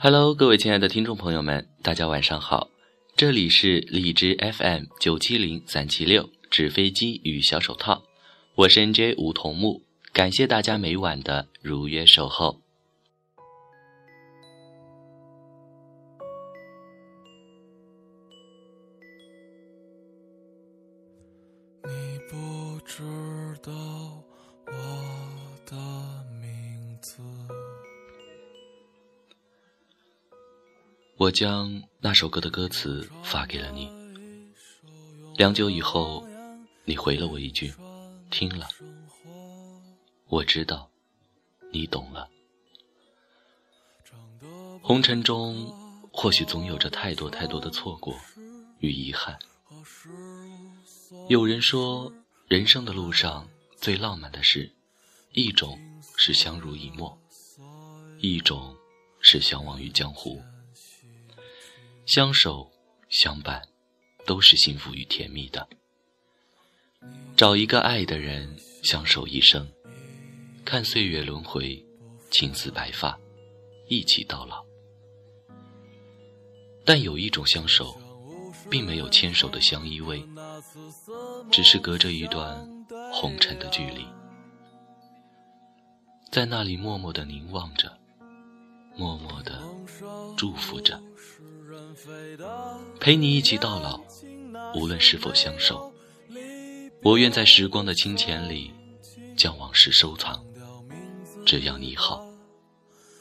Hello，各位亲爱的听众朋友们，大家晚上好，这里是荔枝 FM 九七零三七六纸飞机与小手套，我是 NJ 梧桐木，感谢大家每晚的如约守候。我将那首歌的歌词发给了你。良久以后，你回了我一句：“听了。”我知道，你懂了。红尘中，或许总有着太多太多的错过与遗憾。有人说，人生的路上最浪漫的事，一种是相濡以沫，一种是相忘于江湖。相守相伴，都是幸福与甜蜜的。找一个爱的人，相守一生，看岁月轮回，青丝白发，一起到老。但有一种相守。并没有牵手的相依偎，只是隔着一段红尘的距离，在那里默默的凝望着，默默的祝福着，陪你一起到老，无论是否相守，我愿在时光的清浅里，将往事收藏，只要你好，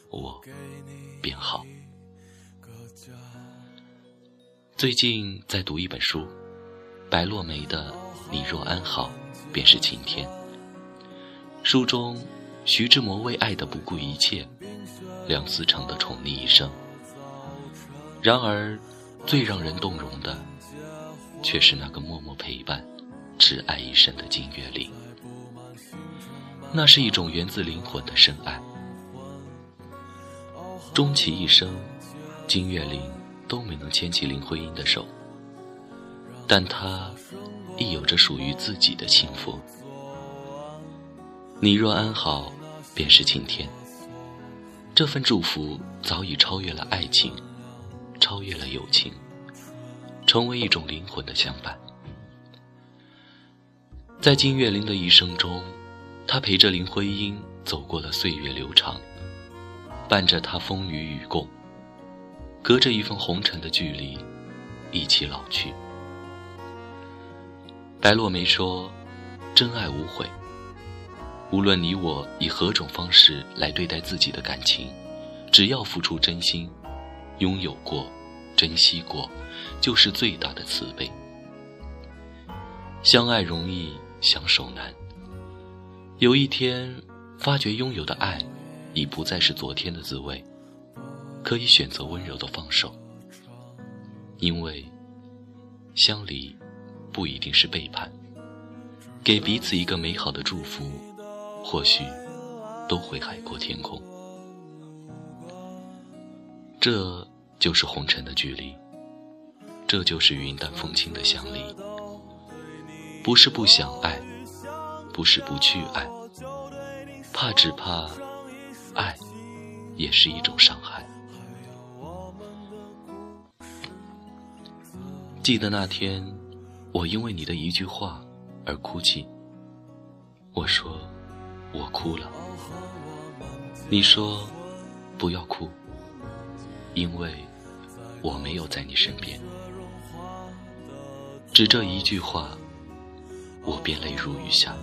我便好。最近在读一本书，白落梅的《你若安好，便是晴天》。书中，徐志摩为爱的不顾一切，梁思成的宠溺一生。然而，最让人动容的，却是那个默默陪伴、挚爱一生的金岳霖。那是一种源自灵魂的深爱。终其一生，金岳霖。都没能牵起林徽因的手，但他亦有着属于自己的幸福。你若安好，便是晴天。这份祝福早已超越了爱情，超越了友情，成为一种灵魂的相伴。在金岳霖的一生中，他陪着林徽因走过了岁月流长，伴着她风雨与共。隔着一份红尘的距离，一起老去。白落梅说：“真爱无悔。无论你我以何种方式来对待自己的感情，只要付出真心，拥有过，珍惜过，就是最大的慈悲。相爱容易，相守难。有一天，发觉拥有的爱，已不再是昨天的滋味。”可以选择温柔的放手，因为相离不一定是背叛。给彼此一个美好的祝福，或许都会海阔天空。这就是红尘的距离，这就是云淡风轻的相离。不是不想爱，不是不去爱，怕只怕爱也是一种伤害。记得那天，我因为你的一句话而哭泣。我说，我哭了。你说，不要哭，因为我没有在你身边。只这一句话，我便泪如雨下。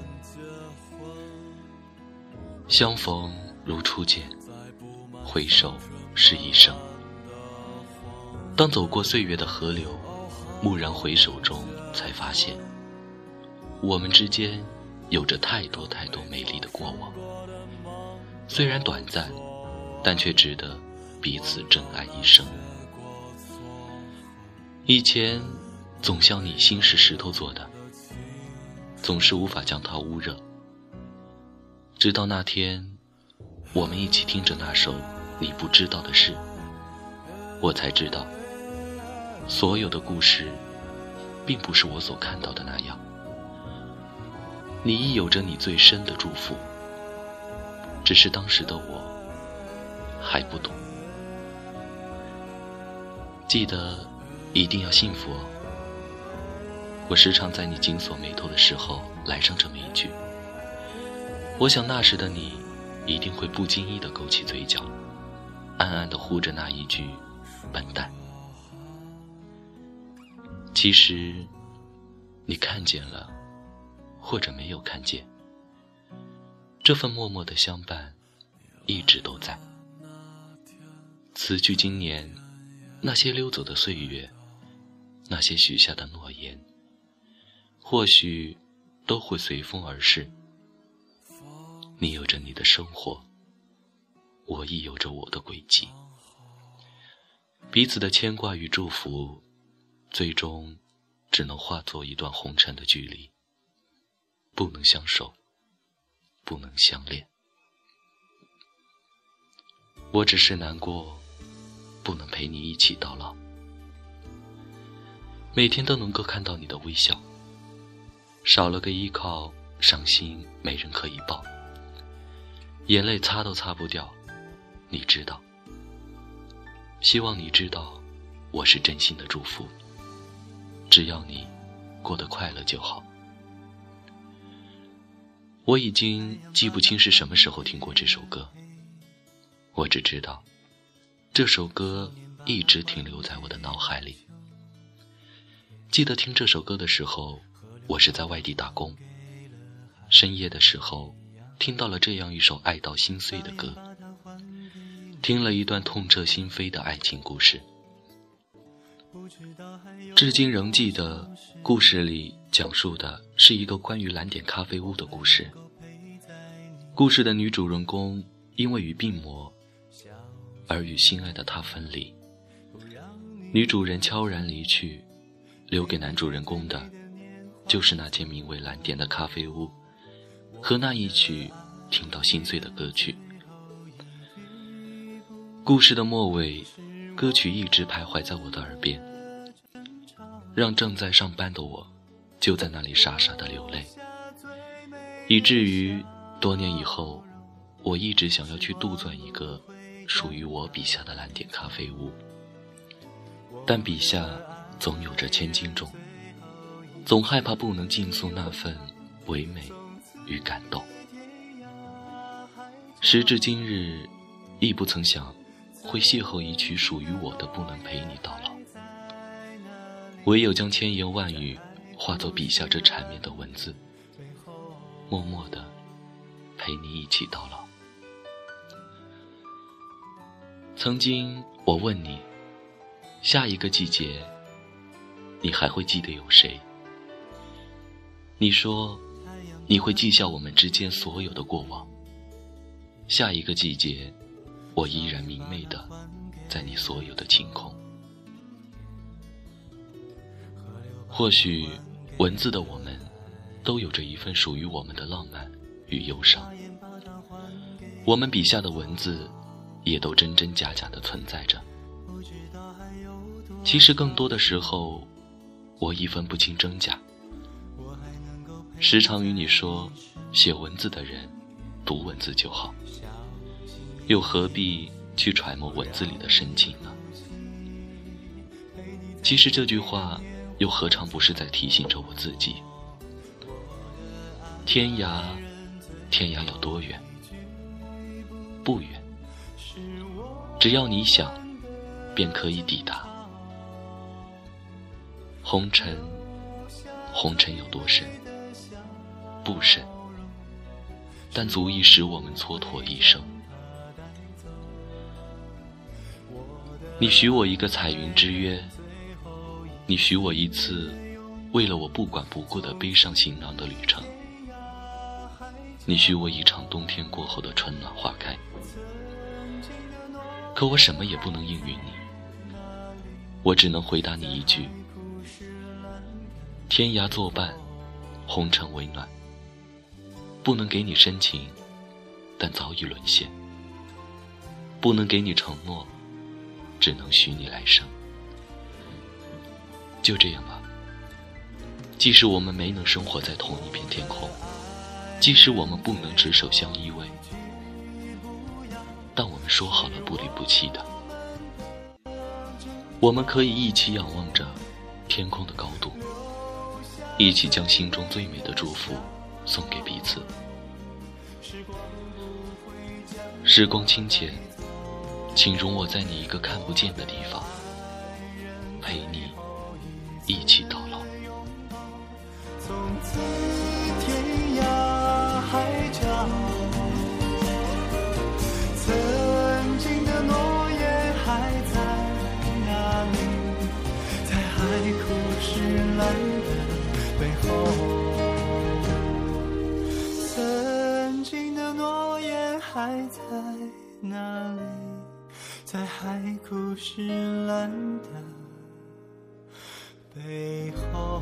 相逢如初见，回首是一生。当走过岁月的河流。蓦然回首中，才发现，我们之间有着太多太多美丽的过往。虽然短暂，但却值得彼此珍爱一生。以前总笑你心是石头做的，总是无法将它捂热。直到那天，我们一起听着那首《你不知道的事》，我才知道。所有的故事，并不是我所看到的那样。你亦有着你最深的祝福，只是当时的我还不懂。记得一定要幸福哦。我时常在你紧锁眉头的时候来上这么一句。我想那时的你一定会不经意的勾起嘴角，暗暗的呼着那一句“笨蛋”。其实，你看见了，或者没有看见，这份默默的相伴，一直都在。辞去今年那些溜走的岁月，那些许下的诺言，或许都会随风而逝。你有着你的生活，我亦有着我的轨迹。彼此的牵挂与祝福，最终只能化作一段红尘的距离，不能相守，不能相恋。我只是难过。不能陪你一起到老，每天都能够看到你的微笑。少了个依靠，伤心没人可以抱，眼泪擦都擦不掉，你知道。希望你知道，我是真心的祝福。只要你过得快乐就好。我已经记不清是什么时候听过这首歌，我只知道。这首歌一直停留在我的脑海里。记得听这首歌的时候，我是在外地打工。深夜的时候，听到了这样一首爱到心碎的歌，听了一段痛彻心扉的爱情故事。至今仍记得，故事里讲述的是一个关于蓝点咖啡屋的故事。故事的女主人公因为与病魔。而与心爱的他分离，女主人悄然离去，留给男主人公的，就是那间名为蓝点的咖啡屋，和那一曲听到心碎的歌曲。故事的末尾，歌曲一直徘徊在我的耳边，让正在上班的我，就在那里傻傻的流泪，以至于多年以后，我一直想要去杜撰一个。属于我笔下的蓝点咖啡屋，但笔下总有着千斤重，总害怕不能尽诉那份唯美与感动。时至今日，亦不曾想会邂逅一曲属于我的，不能陪你到老。唯有将千言万语化作笔下这缠绵的文字，默默的陪你一起到老。曾经，我问你，下一个季节，你还会记得有谁？你说，你会记下我们之间所有的过往。下一个季节，我依然明媚的，在你所有的晴空。或许，文字的我们，都有着一份属于我们的浪漫与忧伤。我们笔下的文字。也都真真假假的存在着。其实更多的时候，我已分不清真假。时常与你说，写文字的人，读文字就好，又何必去揣摩文字里的深情呢？其实这句话，又何尝不是在提醒着我自己？天涯，天涯有多远？不远。只要你想，便可以抵达。红尘，红尘有多深？不深，但足以使我们蹉跎一生。你许我一个彩云之约，你许我一次为了我不管不顾的背上行囊的旅程，你许我一场冬天过后的春暖花开。可我什么也不能应允你，我只能回答你一句：天涯作伴，红尘为暖。不能给你深情，但早已沦陷；不能给你承诺，只能许你来生。就这样吧。即使我们没能生活在同一片天空，即使我们不能执手相依偎。但我们说好了不离不弃的，我们可以一起仰望着天空的高度，一起将心中最美的祝福送给彼此。时光清浅，请容我在你一个看不见的地方，陪你一起到在海枯石烂的背后。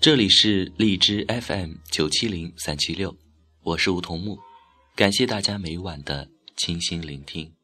这里是荔枝 FM 九七零三七六，我是梧桐木，感谢大家每晚的倾心聆听。